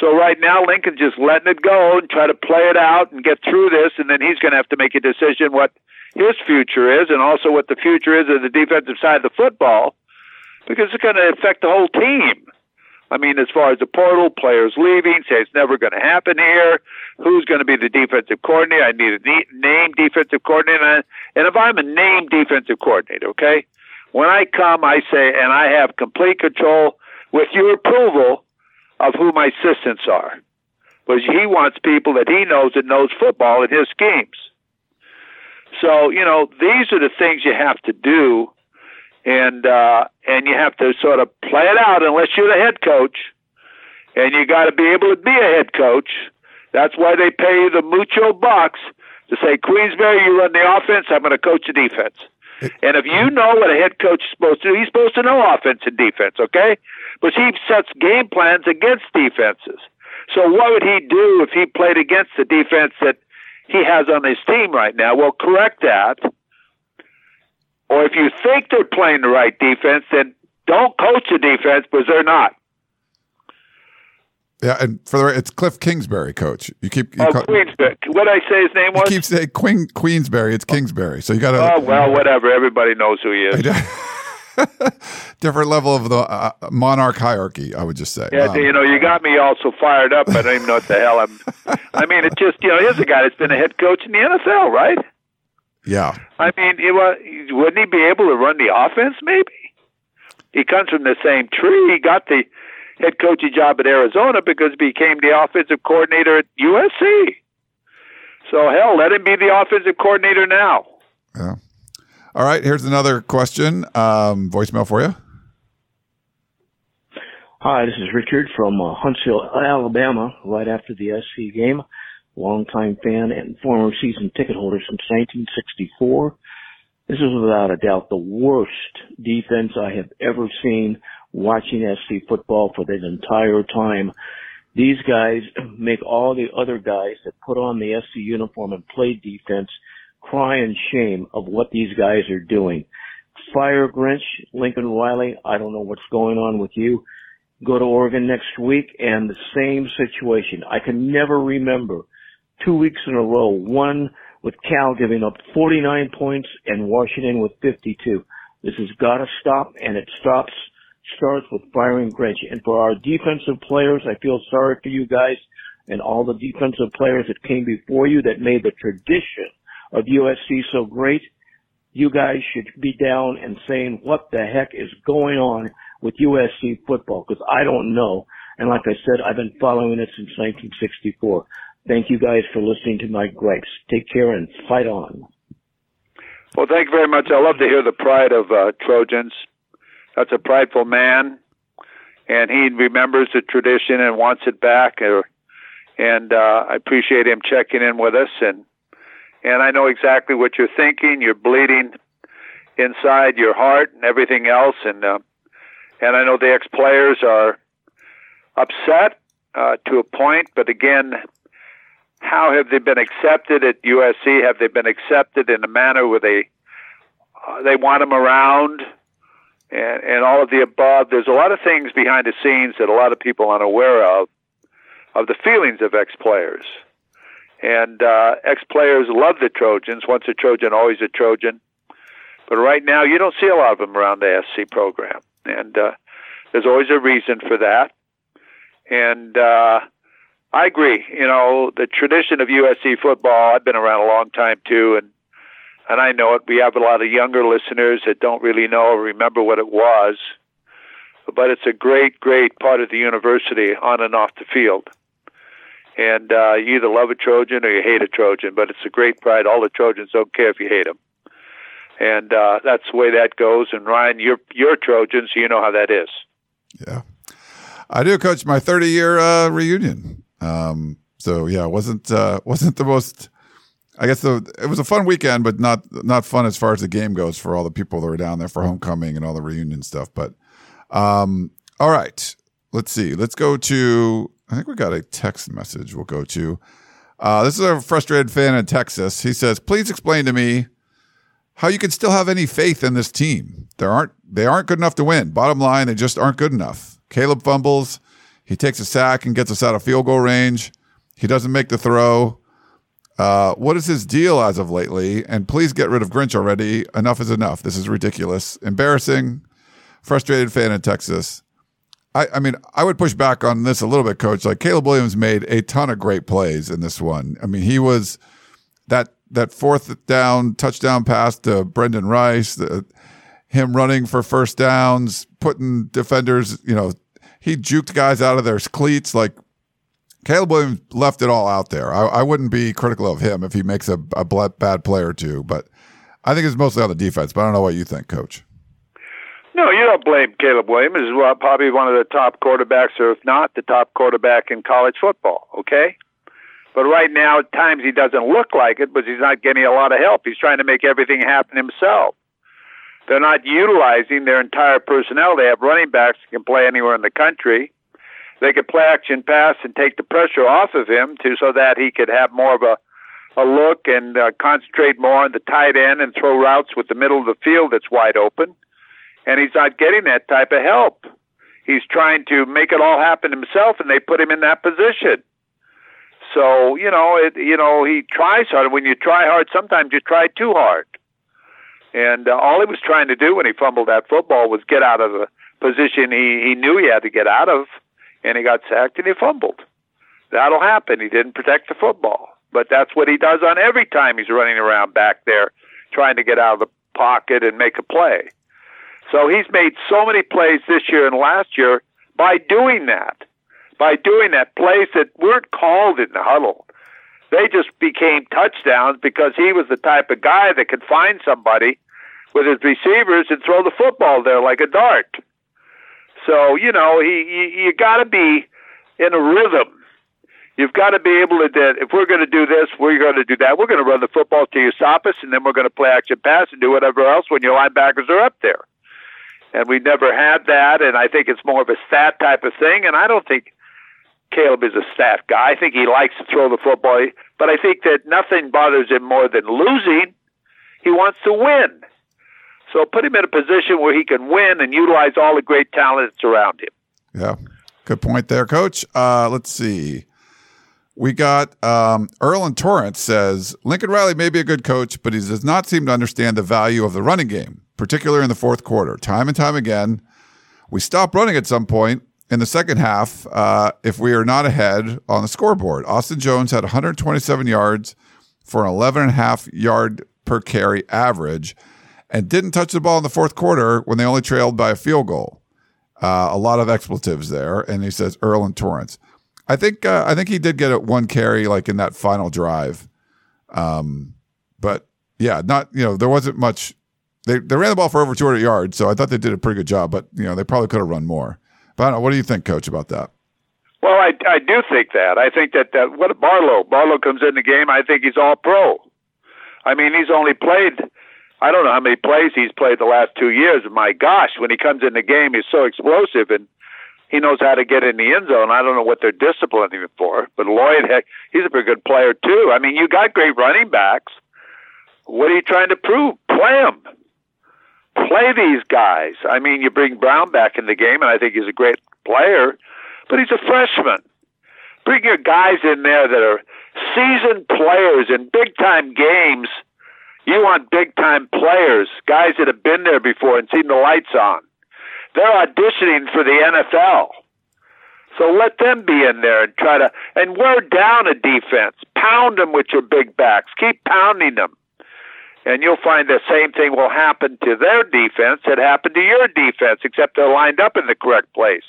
[SPEAKER 2] So right now, Lincoln's just letting it go and try to play it out and get through this, and then he's going to have to make a decision what his future is, and also what the future is of the defensive side of the football, because it's going to affect the whole team. I mean, as far as the portal, players leaving, say it's never going to happen here. Who's going to be the defensive coordinator? I need a name defensive coordinator. And if I'm a name defensive coordinator, okay, when I come, I say, and I have complete control with your approval of who my assistants are. Because he wants people that he knows that knows football in his schemes. So, you know, these are the things you have to do and uh and you have to sort of play it out unless you're the head coach. And you gotta be able to be a head coach. That's why they pay you the mucho bucks to say, Queensberry, you run the offense, I'm gonna coach the defense. And if you know what a head coach is supposed to do, he's supposed to know offense and defense, okay? But he sets game plans against defenses. So what would he do if he played against the defense that he has on his team right now? Well, correct that. Or if you think they're playing the right defense, then don't coach the defense because they're not.
[SPEAKER 1] Yeah, and for the it's Kliff Kingsbury, coach. You keep you
[SPEAKER 2] oh call, Queensberry. What did I say his name was?
[SPEAKER 1] You keep saying Queen Queensberry. It's Kingsbury. So you got to.
[SPEAKER 2] Oh well, whatever. Everybody knows who he is.
[SPEAKER 1] Different level of the uh, monarch hierarchy, I would just say.
[SPEAKER 2] Yeah, um, you know, you got me all so fired up. I don't even know what the hell I'm. I mean, it just you know, here's a guy that's been a head coach in the NFL, right?
[SPEAKER 1] Yeah.
[SPEAKER 2] I mean, it, was, wouldn't he be able to run the offense? Maybe. He comes from the same tree. He got the head coaching job at Arizona because he became the offensive coordinator at USC. So hell, let him be the offensive coordinator now.
[SPEAKER 1] Yeah. All right. Here's another question. Um, voicemail for you.
[SPEAKER 5] Hi, this is Richard from uh, Huntsville, Alabama. Right after the SC game, longtime fan and former season ticket holder since 1964. This is without a doubt the worst defense I have ever seen watching SC football for that entire time. These guys make all the other guys that put on the SC uniform and play defense cry in shame of what these guys are doing. Fire Grinch, Lincoln Riley, I don't know what's going on with you. Go to Oregon next week and the same situation. I can never remember two weeks in a row, one with Cal giving up 49 points and Washington with 52. This has got to stop and it stops starts with firing Grinch. And for our defensive players, I feel sorry for you guys. and all the defensive players that came before you that made the tradition of USC so great, you guys should be down and saying what the heck is going on with USC football because I don't know. And like I said, I've been following it since 1964. Thank you guys for listening to my gripes. Take care and fight on.
[SPEAKER 2] Well, thank you very much. I love to hear the pride of uh, Trojans. That's a prideful man, and he remembers the tradition and wants it back. Uh, and uh, I appreciate him checking in with us. And and I know exactly what you're thinking. You're bleeding inside your heart and everything else. And uh, and I know the ex players are upset uh, to a point, but again, how have they been accepted at USC? Have they been accepted in a manner where they uh, they want them around, and and all of the above? There's a lot of things behind the scenes that a lot of people aren't aware of, of the feelings of ex players, and uh, ex players love the Trojans. Once a Trojan, always a Trojan. But right now, you don't see a lot of them around the SC program, and uh, there's always a reason for that. And uh, I agree. You know, the tradition of USC football. I've been around a long time too, and and I know it. We have a lot of younger listeners that don't really know or remember what it was, but it's a great, great part of the university on and off the field. And uh, you either love a Trojan or you hate a Trojan, but it's a great pride. All the Trojans don't care if you hate them, and uh, that's the way that goes. And Ryan, you're you're Trojans, so you know how that is.
[SPEAKER 1] Yeah. I do, Coach. My 30 year uh, reunion. Um, so yeah, wasn't uh, wasn't the most. I guess the it was a fun weekend, but not not fun as far as the game goes for all the people that were down there for homecoming and all the reunion stuff. But um, all right, let's see. Let's go to. I think we got a text message. We'll go to. Uh, this is a frustrated fan in Texas. He says, "Please explain to me how you can still have any faith in this team. There aren't they aren't good enough to win. Bottom line, they just aren't good enough." Caleb fumbles. He takes a sack and gets us out of field goal range. He doesn't make the throw. Uh, what is his deal as of lately? And please get rid of Grinch already. Enough is enough. This is ridiculous. Embarrassing. Frustrated fan in Texas. I, I mean, I would push back on this a little bit, coach. Like Caleb Williams made a ton of great plays in this one. I mean, he was that that fourth down touchdown pass to Brendan Rice, the, him running for first downs, putting defenders, you know, he juked guys out of their cleats. Like Caleb Williams left it all out there. I, I wouldn't be critical of him if he makes a, a bad play or two, but I think it's mostly on the defense. But I don't know what you think, Coach.
[SPEAKER 2] No, you don't blame Caleb Williams. He's probably one of the top quarterbacks, or if not, the top quarterback in college football. Okay, but right now, at times he doesn't look like it, but he's not getting a lot of help. He's trying to make everything happen himself. They're not utilizing their entire personnel. They have running backs that can play anywhere in the country. They could play action pass and take the pressure off of him to so that he could have more of a a look and uh, concentrate more on the tight end and throw routes with the middle of the field that's wide open. And he's not getting that type of help. He's trying to make it all happen himself, and they put him in that position. So you know, it, you know, he tries hard. When you try hard, sometimes you try too hard. And uh, all he was trying to do when he fumbled that football was get out of the position he, he knew he had to get out of, and he got sacked and he fumbled. That'll happen. He didn't protect the football. But that's what he does on every time he's running around back there trying to get out of the pocket and make a play. So he's made so many plays this year and last year by doing that. By doing that, plays that weren't called in the huddle. They just became touchdowns because he was the type of guy that could find somebody with his receivers and throw the football there like a dart. So you know, he you, you got to be in a rhythm. You've got to be able to. That If we're going to do this, we're going to do that. We're going to run the football till you stop us, and then we're going to play action pass and do whatever else when your linebackers are up there. And we never had that, and I think it's more of a stat type of thing. And I don't think Caleb is a stat guy. I think he likes to throw the football, but I think that nothing bothers him more than losing. He wants to win. So put him in a position where he can win and utilize all the great talent that's around him.
[SPEAKER 1] Yeah, good point there, Coach. Uh, let's see. We got um, Earl and Torrance says Lincoln Riley may be a good coach, but he does not seem to understand the value of the running game, particularly in the fourth quarter. Time and time again, we stop running at some point, in the second half uh, if we are not ahead on the scoreboard. Austin Jones had 127 yards for an 11 and a half yard per carry average and didn't touch the ball in the fourth quarter when they only trailed by a field goal. Uh, a lot of expletives there, and he says Earl and Torrance. I think uh, I think he did get one carry like in that final drive, um, but yeah, not you know there wasn't much. They they ran the ball for over 200 yards, so I thought they did a pretty good job. But you know they probably could have run more. But I don't know, what do you think, Coach, about that?
[SPEAKER 2] Well, I I do think that. I think that that what Barlow Barlow comes in the game. I think he's all pro. I mean, he's only played. I don't know how many plays he's played the last two years. My gosh, when he comes in the game, he's so explosive and he knows how to get in the end zone. I don't know what they're disciplining him for, but Lloyd, heck, he's a pretty good player too. I mean, you got great running backs. What are you trying to prove? Play them. Play these guys. I mean, you bring Brown back in the game, and I think he's a great player, but he's a freshman. Bring your guys in there that are seasoned players in big time games you want big time players, guys that have been there before and seen the lights on. They're auditioning for the NFL. So let them be in there and try to, and wear down a defense. Pound them with your big backs. Keep pounding them. And you'll find the same thing will happen to their defense that happened to your defense, except they're lined up in the correct place.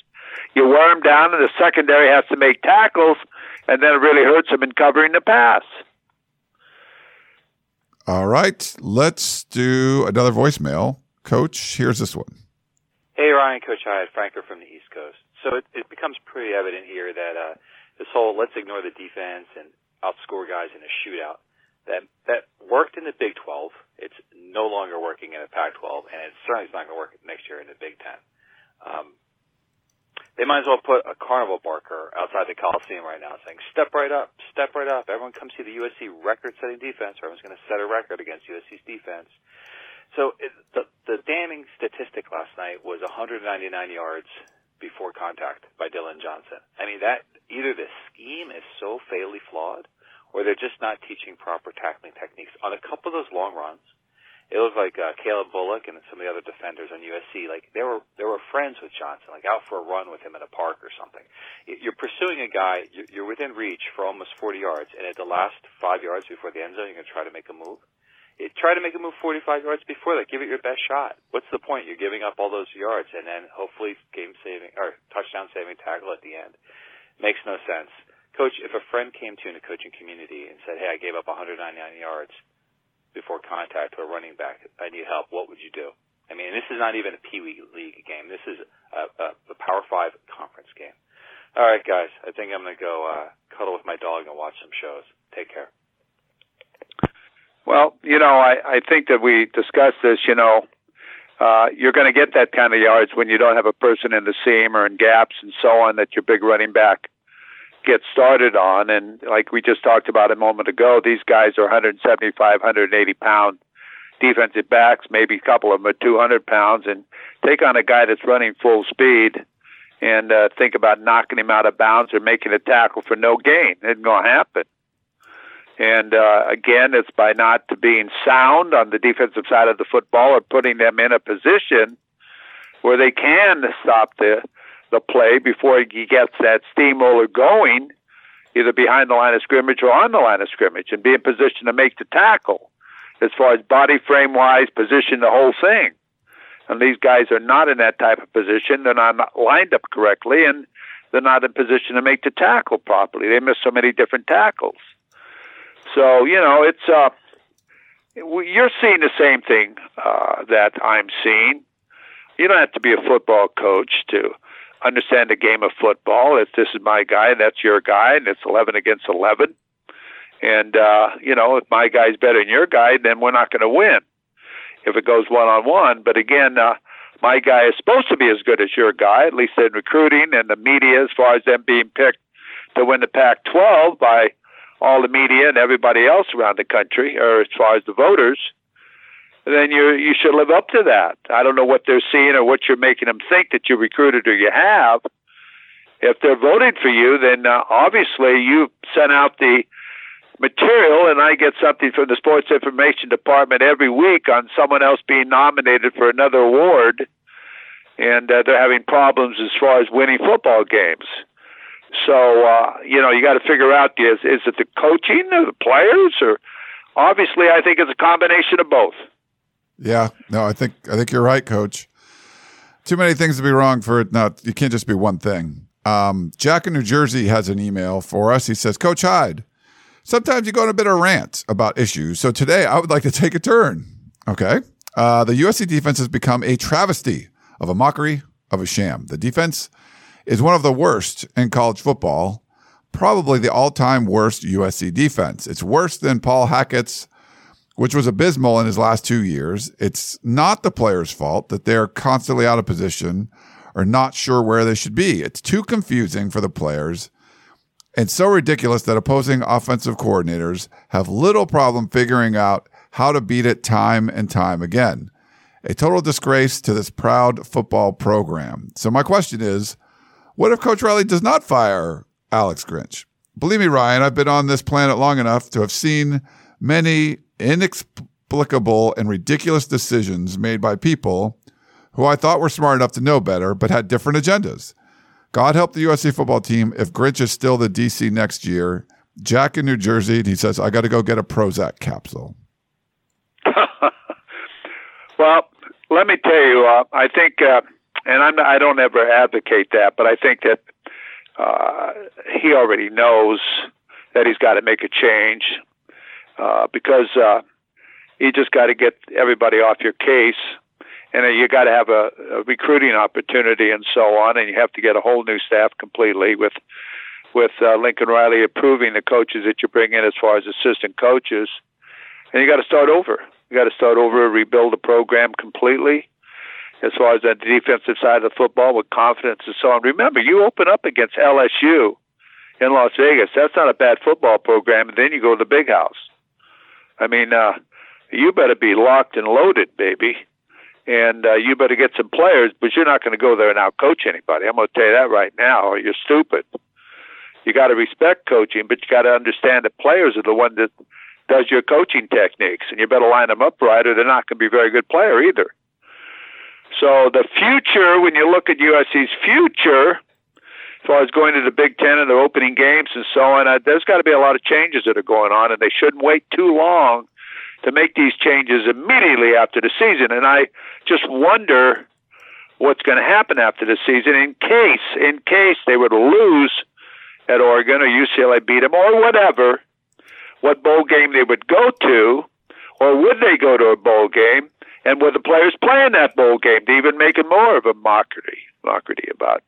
[SPEAKER 2] You wear them down, and the secondary has to make tackles, and then it really hurts them in covering the pass.
[SPEAKER 1] All right, let's do another voicemail. Coach, here's this one.
[SPEAKER 6] Hey, Ryan, Coach Hyatt, Franker from the East Coast. So it, it becomes pretty evident here that uh, this whole let's ignore the defense and outscore guys in a shootout that that worked in the Big 12. It's no longer working in the Pac-12, and it certainly is not going to work next year in the Big 10. Um, they might as well put a carnival barker outside the Coliseum right now saying, step right up, step right up. Everyone come see the USC record-setting defense, or everyone's going to set a record against USC's defense. So it, the, the damning statistic last night was 199 yards before contact by Dillon Johnson. I mean, that either the scheme is so fatally flawed, or they're just not teaching proper tackling techniques. On a couple of those long runs, it looked like uh, Calen Bullock and some of the other defenders on USC, like they were they were friends with Johnson, like out for a run with him in a park or something. You're pursuing a guy, you're within reach for almost 40 yards, and at the last five yards before the end zone, you're going to try to make a move. It, try to make a move 45 yards before that. Give it your best shot. What's the point? You're giving up all those yards, and then hopefully game saving or touchdown saving tackle at the end. Makes no sense. Coach, if a friend came to you in the coaching community and said, "Hey, I gave up 199 yards," before contact to a running back, I need help, what would you do? I mean, this is not even a Pee Wee League game. This is a, a, a Power Five conference game. All right, guys, I think I'm going to go uh, cuddle with my dog and watch some shows. Take care.
[SPEAKER 2] Well, you know, I, I think that we discussed this, you know, uh, you're going to get that kind of yards when you don't have a person in the seam or in gaps and so on that your big running back get started on. And like we just talked about a moment ago, these guys are 175, 180 pound defensive backs, maybe a couple of them are 200 pounds, and take on a guy that's running full speed and uh, think about knocking him out of bounds or making a tackle for no gain. It isn't going to happen. And uh, again, it's by not being sound on the defensive side of the football or putting them in a position where they can stop the the play before he gets that steamroller going, either behind the line of scrimmage or on the line of scrimmage, and be in position to make the tackle as far as body frame wise, position the whole thing. And these guys are not in that type of position. They're not lined up correctly, and they're not in position to make the tackle properly. They miss so many different tackles. So you know, it's uh, you're seeing the same thing uh, that I'm seeing. You don't have to be a football coach to understand the game of football. If this is my guy, and that's your guy, and it's 11 against 11. And, uh, you know, if my guy's better than your guy, then we're not going to win if it goes one on one. But again, uh, my guy is supposed to be as good as your guy, at least in recruiting and the media, as far as them being picked to win the Pac 12 by all the media and everybody else around the country, or as far as the voters then you you should live up to that. I don't know what they're seeing or what you're making them think that you recruited or you have. If they're voting for you, then uh, obviously you sent out the material, and I get something from the Sports Information Department every week on someone else being nominated for another award. and uh, they're having problems as far as winning football games. So uh, you know, you got to figure out is is it the coaching or the players, or obviously, I think it's a combination of both.
[SPEAKER 1] Yeah, no, I think I think you're right, Coach. Too many things to be wrong for it. Not you can't just be one thing. Um, Jack in New Jersey has an email for us. He says, Coach Hyde, sometimes you go on a bit of a rant about issues. So today I would like to take a turn. Okay. Uh, the USC defense has become a travesty of a mockery of a sham. The defense is one of the worst in college football, probably the all time worst USC defense. It's worse than Paul Hackett's, which was abysmal in his last two years. It's not the players' fault that they're constantly out of position or not sure where they should be. It's too confusing for the players and so ridiculous that opposing offensive coordinators have little problem figuring out how to beat it time and time again. A total disgrace to this proud football program. So my question is, what if Coach Riley does not fire Alex Grinch? Believe me, Ryan, I've been on this planet long enough to have seen many inexplicable and ridiculous decisions made by people who I thought were smart enough to know better, but had different agendas. God help the USC football team if Grinch is still the DC next year. Jack in New Jersey, he says, I got to go get a Prozac capsule.
[SPEAKER 2] well, let me tell you, uh, I think, uh, and I'm, I don't ever advocate that, but I think that uh, he already knows that he's got to make a change uh, because uh, you just got to get everybody off your case and you got to have a, a recruiting opportunity and so on, and you have to get a whole new staff completely with with uh, Lincoln Riley approving the coaches that you bring in as far as assistant coaches, and you got to start over. You got to start over, rebuild the program completely. As far as the defensive side of the football, with confidence and so on. Remember, you open up against LSU in Las Vegas. That's not a bad football program, and then you go to the big house. I mean, uh, you better be locked and loaded, baby and uh, you better get some players, but you're not going to go there and out coach anybody. I'm going to tell you that right now, or you're stupid. You got to respect coaching, but you got to understand that players are the one that does your coaching techniques, and you better line them up right, or they're not going to be a very good player either. So the future, when you look at USC's future, far as going to the Big Ten and their opening games and so on, uh, there's got to be a lot of changes that are going on, and they shouldn't wait too long to make these changes immediately after the season. And I just wonder what's going to happen after the season in case, in case they were to lose at Oregon or UCLA beat them or whatever, what bowl game they would go to, or would they go to a bowl game, and would the players play in that bowl game to even make it more of a mockery, mockery about.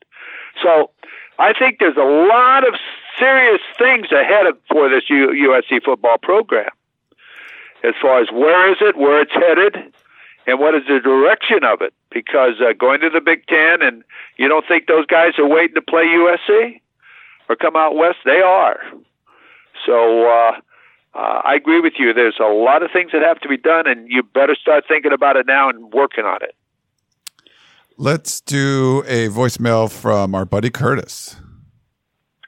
[SPEAKER 2] So I think there's a lot of serious things ahead of, for this USC football program as far as where is it, where it's headed, and what is the direction of it. Because uh, going to the Big Ten, and you don't think those guys are waiting to play USC or come out west? They are. So uh, uh, I agree with you. There's a lot of things that have to be done, and you better start thinking about it now and working on it.
[SPEAKER 1] Let's do a voicemail from our buddy Curtis.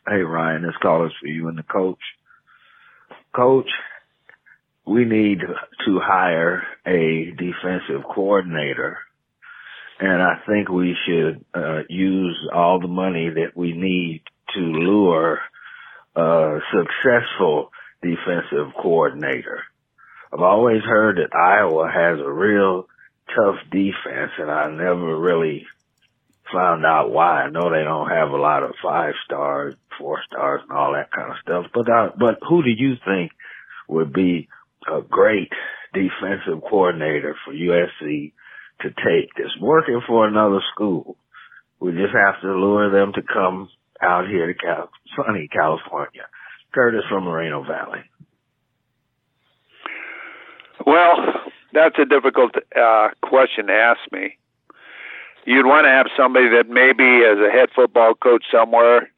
[SPEAKER 7] Hey Ryan, this call is for you and the coach. Coach, we need to hire a defensive coordinator. And I think we should uh, use all the money that we need to lure a successful defensive coordinator. I've always heard that Iowa has a real tough defense and I never really found out why. I know they don't have a lot of five stars, four stars and all that kind of stuff, but, uh, but who do you think would be a great defensive coordinator for USC to take that's working for another school. We just have to lure them to come out here to Cal- sunny California. Curtis from Moreno Valley.
[SPEAKER 2] Well, that's a difficult uh, question to ask me. You'd want to have somebody that maybe as a head football coach somewhere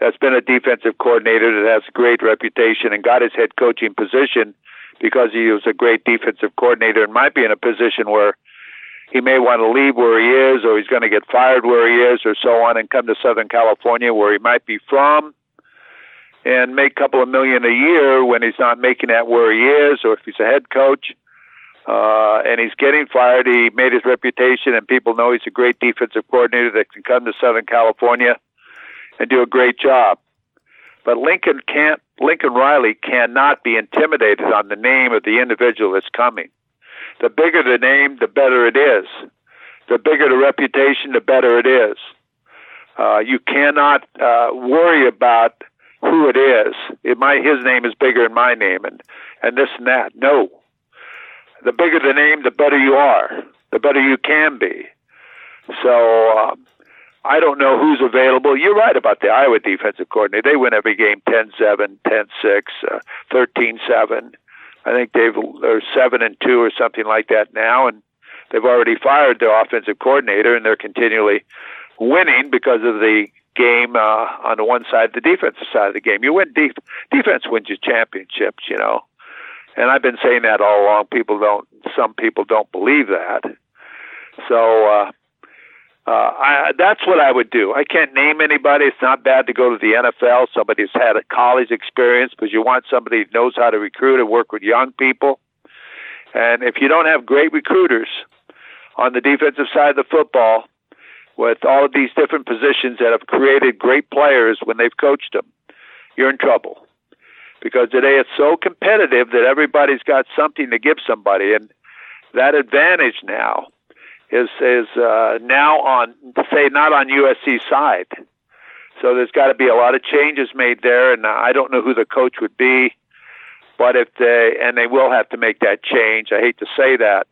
[SPEAKER 2] that's been a defensive coordinator that has a great reputation and got his head coaching position because he was a great defensive coordinator and might be in a position where he may want to leave where he is or he's going to get fired where he is or so on and come to Southern California where he might be from and make a couple of million a year when he's not making that where he is or if he's a head coach. Uh, and he's getting fired. He made his reputation, and people know he's a great defensive coordinator that can come to Southern California and do a great job. But Lincoln can't. Lincoln Riley cannot be intimidated on the name of the individual that's coming. The bigger the name, the better it is. The bigger the reputation, the better it is. Uh, you cannot uh, worry about who it is. It might his name is bigger than my name, and and this and that. No, the bigger the name, the better you are, the better you can be. So um, I don't know who's available. You're right about the Iowa defensive coordinator. They win every game 10-7, 10-6, uh, 13-7. I think they've they're seven and two or something like that now, and they've already fired their offensive coordinator, and they're continually winning because of the game uh, on the one side, the defensive side of the game. You win def- defense wins you championships, you know. And I've been saying that all along. People don't. Some people don't believe that. So uh, uh, I, that's what I would do. I can't name anybody. It's not bad to go to the NFL. Somebody who's had a college experience because you want somebody who knows how to recruit and work with young people. And if you don't have great recruiters on the defensive side of the football, with all of these different positions that have created great players when they've coached them, you're in trouble. Because today it's so competitive that everybody's got something to give somebody, and that advantage now is is uh, now on say not on USC side. So there's got to be a lot of changes made there, and I don't know who the coach would be, but if they and they will have to make that change. I hate to say that,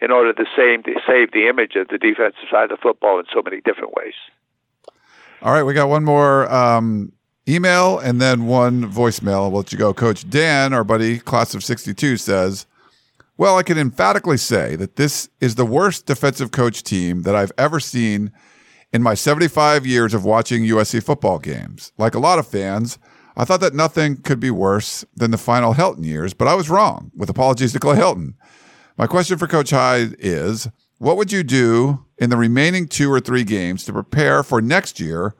[SPEAKER 2] in order to save to save the image of the defensive side of the football in so many different ways.
[SPEAKER 1] All right, we got one more um, email and then one voicemail. We'll let you go. Coach Dan, our buddy, class of 62, says, Well, I can emphatically say that this is the worst defensive coach team that I've ever seen in my 75 years of watching USC football games. Like a lot of fans, I thought that nothing could be worse than the final Helton years, but I was wrong, with apologies to Clay Helton. My question for Coach Hyde is what would you do in the remaining two or three games to prepare for next year,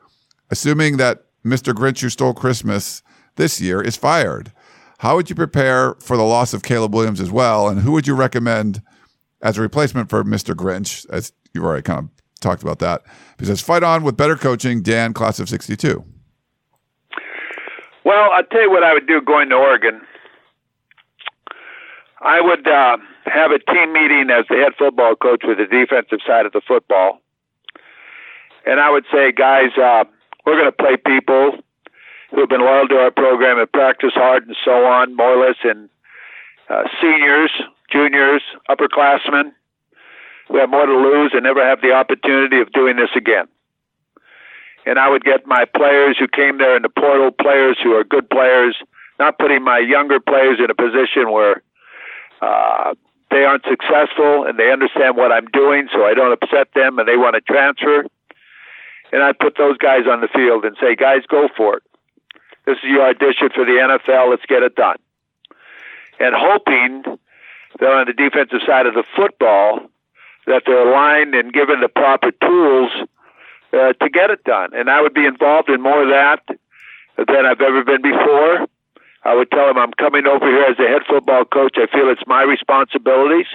[SPEAKER 1] assuming that Mr. Grinch who stole Christmas this year is fired? How would you prepare for the loss of Caleb Williams as well? And who would you recommend as a replacement for Mr. Grinch, as you've already kind of talked about that? Because fight on with better coaching, Dan, class of 62.
[SPEAKER 2] Well, I'll tell you what I would do going to Oregon. I would uh, have a team meeting as the head football coach with the defensive side of the football. And I would say, guys, uh, we're going to play people who have been loyal to our program and practice hard and so on, more or less, and uh, seniors, juniors, upperclassmen who have more to lose and never have the opportunity of doing this again. And I would get my players who came there in the portal, players who are good players, not putting my younger players in a position where uh, they aren't successful and they understand what I'm doing, so I don't upset them and they want to transfer. And I put those guys on the field and say, guys, go for it. This is your audition for the NFL. Let's get it done. And hoping that on the defensive side of the football, that they're aligned and given the proper tools uh, to get it done. And I would be involved in more of that than I've ever been before. I would tell them I'm coming over here as a head football coach. I feel it's my responsibilities.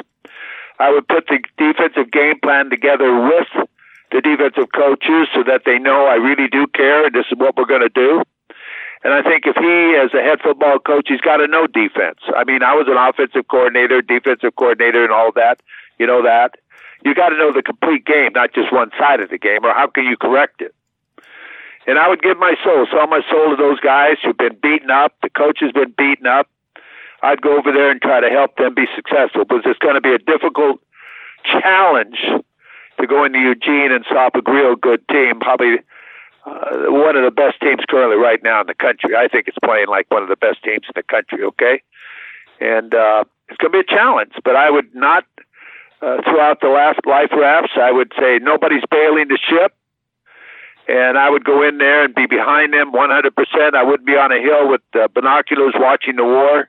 [SPEAKER 2] I would put the defensive game plan together with the defensive coaches so that they know I really do care and this is what we're going to do. And I think if he, as a head football coach, he's got to know defense. I mean, I was an offensive coordinator, defensive coordinator, and all that. You know that. You got to know the complete game, not just one side of the game, or how can you correct it? And I would give my soul, sell my soul to those guys who've been beaten up. The coach has been beaten up. I'd go over there and try to help them be successful because it's going to be a difficult challenge to go into Eugene and stop a real good team, probably uh, one of the best teams currently right now in the country. I think it's playing like one of the best teams in the country, okay? And uh, it's going to be a challenge, but I would not, uh, throughout the last life rafts, I would say nobody's bailing the ship and I would go in there and be behind them 100%. I wouldn't be on a hill with uh, binoculars watching the war.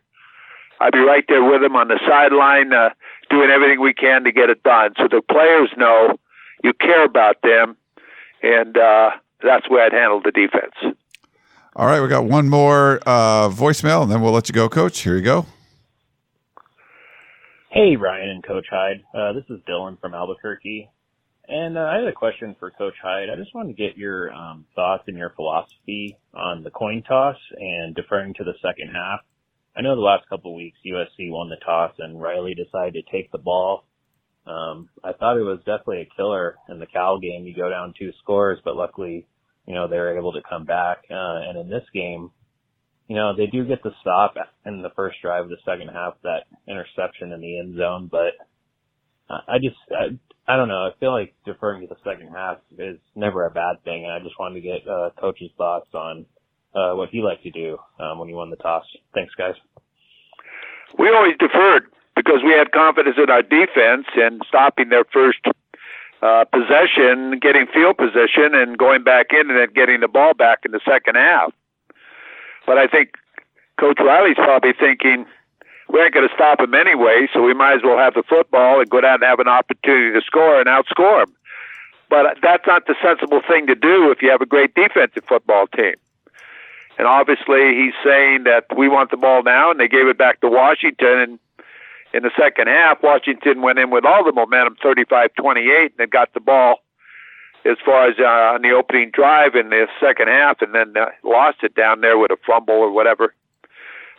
[SPEAKER 2] I'd be right there with them on the sideline, uh, doing everything we can to get it done. So the players know you care about them, and uh, that's the way I'd handle the defense.
[SPEAKER 1] All right, we got one more uh, voicemail, and then we'll let you go, Coach. Here you go.
[SPEAKER 8] Hey, Ryan and Coach Hyde. Uh, this is Dylan from Albuquerque. And uh, I had a question for Coach Hyde. I just wanted to get your um, thoughts and your philosophy on the coin toss and deferring to the second half. I know the last couple of weeks USC won the toss and Riley decided to take the ball. Um, I thought it was definitely a killer in the Cal game. You go down two scores, but luckily, you know, they were able to come back. Uh, and in this game, you know, they do get the stop in the first drive of the second half, that interception in the end zone, but I just, I, I don't know. I feel like deferring to the second half is never a bad thing. And I just wanted to get, uh, coach's thoughts on, uh, what he liked to do, um, when he won the toss. Thanks, guys.
[SPEAKER 2] We always deferred because we had confidence in our defense and stopping their first uh, possession, getting field position, and going back in and then getting the ball back in the second half. But I think Coach Riley's probably thinking, we ain't going to stop him anyway, so we might as well have the football and go down and have an opportunity to score and outscore him. But that's not the sensible thing to do if you have a great defensive football team. And obviously, he's saying that we want the ball now, and they gave it back to Washington. And in the second half, Washington went in with all the momentum, 35 28, and then got the ball as far as uh, on the opening drive in the second half, and then uh, lost it down there with a fumble or whatever.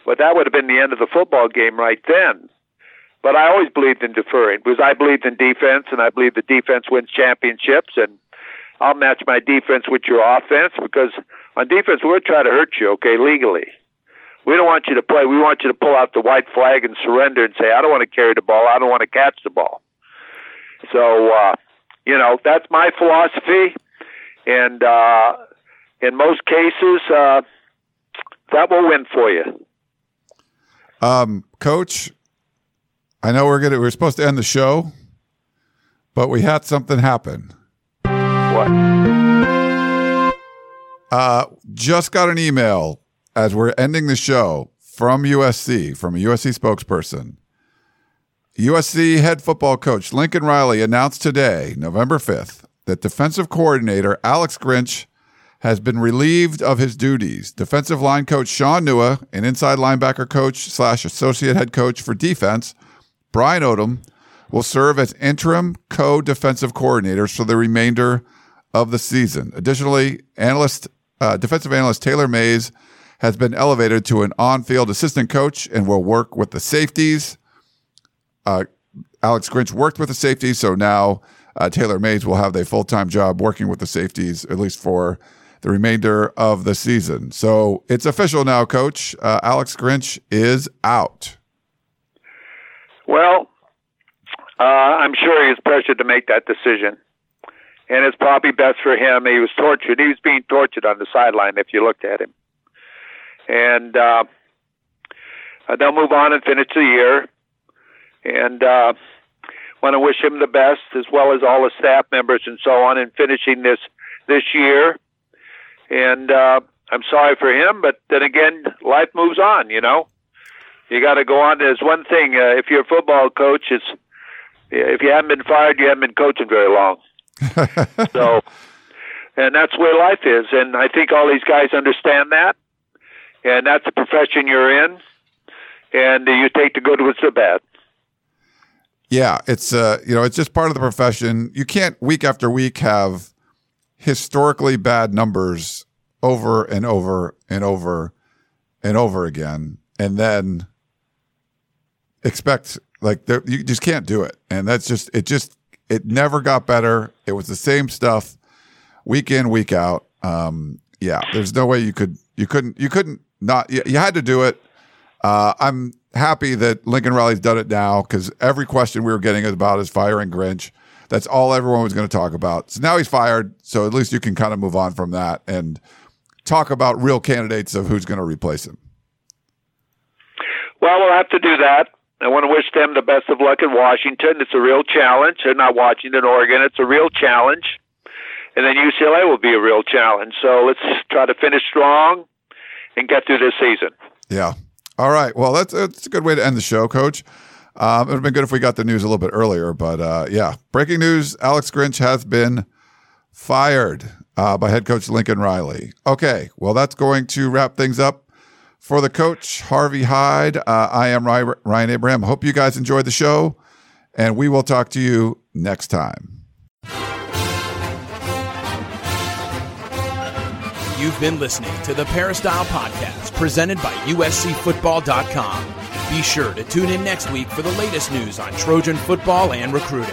[SPEAKER 2] But that would have been the end of the football game right then. But I always believed in deferring because I believed in defense, and I believe the defense wins championships. And I'll match my defense with your offense because on defense we're trying to hurt you, okay, legally. We don't want you to play. We want you to pull out the white flag and surrender and say, "I don't want to carry the ball. I don't want to catch the ball." So uh, you know, that's my philosophy. And uh, in most cases, uh, that will win for you.
[SPEAKER 1] Um, Coach, I know we're gonna we're supposed to end the show, but we had something happen.
[SPEAKER 2] What?
[SPEAKER 1] Uh, just got an email as we're ending the show from USC, from a USC spokesperson. USC head football coach Lincoln Riley announced today, November 5th, that defensive coordinator Alex Grinch has been relieved of his duties. Defensive line coach Sean Nua and inside linebacker coach slash associate head coach for defense Brian Odom will serve as interim co-defensive coordinators for the remainder of the season. Additionally, analyst uh, defensive analyst Taylor Mays has been elevated to an on-field assistant coach and will work with the safeties uh, Alex Grinch worked with the safeties, so now uh, Taylor Mays will have a full time job working with the safeties, at least for the remainder of the season. So it's official now, Coach. Uh, Alex Grinch is out.
[SPEAKER 2] Well, uh, I'm sure he was pressured to make that decision. And it's probably best for him. He was tortured. He was being tortured on the sideline if you looked at him. And uh, they'll move on and finish the year and uh, want to wish him the best as well as all the staff members and so on in finishing this this year. And uh, I'm sorry for him, but then again, life moves on. You know, you got to go on. There's one thing: uh, if you're a football coach, it's if you haven't been fired, you haven't been coaching very long. so, and that's where life is. And I think all these guys understand that, and that's the profession you're in, and you take the good with the bad.
[SPEAKER 1] Yeah, it's uh, you know, it's just part of the profession. You can't week after week have historically bad numbers over and over and over and over again, and then expect like you just can't do it. And that's just it. Just it never got better. It was the same stuff week in week out. Um, yeah, there's no way you could you couldn't you couldn't not you, you had to do it. Uh, I'm happy that Lincoln Riley's done it now because every question we were getting about is firing Grinch. That's all everyone was going to talk about. So now he's fired. So at least you can kind of move on from that and talk about real candidates of who's going to replace him.
[SPEAKER 2] Well, we'll have to do that. I want to wish them the best of luck in Washington. It's a real challenge. They're not Washington, Oregon. It's a real challenge. And then UCLA will be a real challenge. So let's try to finish strong and get through this season.
[SPEAKER 1] Yeah. All right. Well, that's, that's a good way to end the show, Coach. Um, it would have been good if we got the news a little bit earlier, but uh, yeah. Breaking news: Alex Grinch has been fired uh, by head coach Lincoln Riley. Okay, well, that's going to wrap things up For the coach, Harvey Hyde, uh, I am Ryan Abraham. Hope you guys enjoyed the show, and we will talk to you next time.
[SPEAKER 9] You've been listening to the Peristyle Podcast presented by USCFootball.com. Be sure to tune in next week for the latest news on Trojan football and recruiting.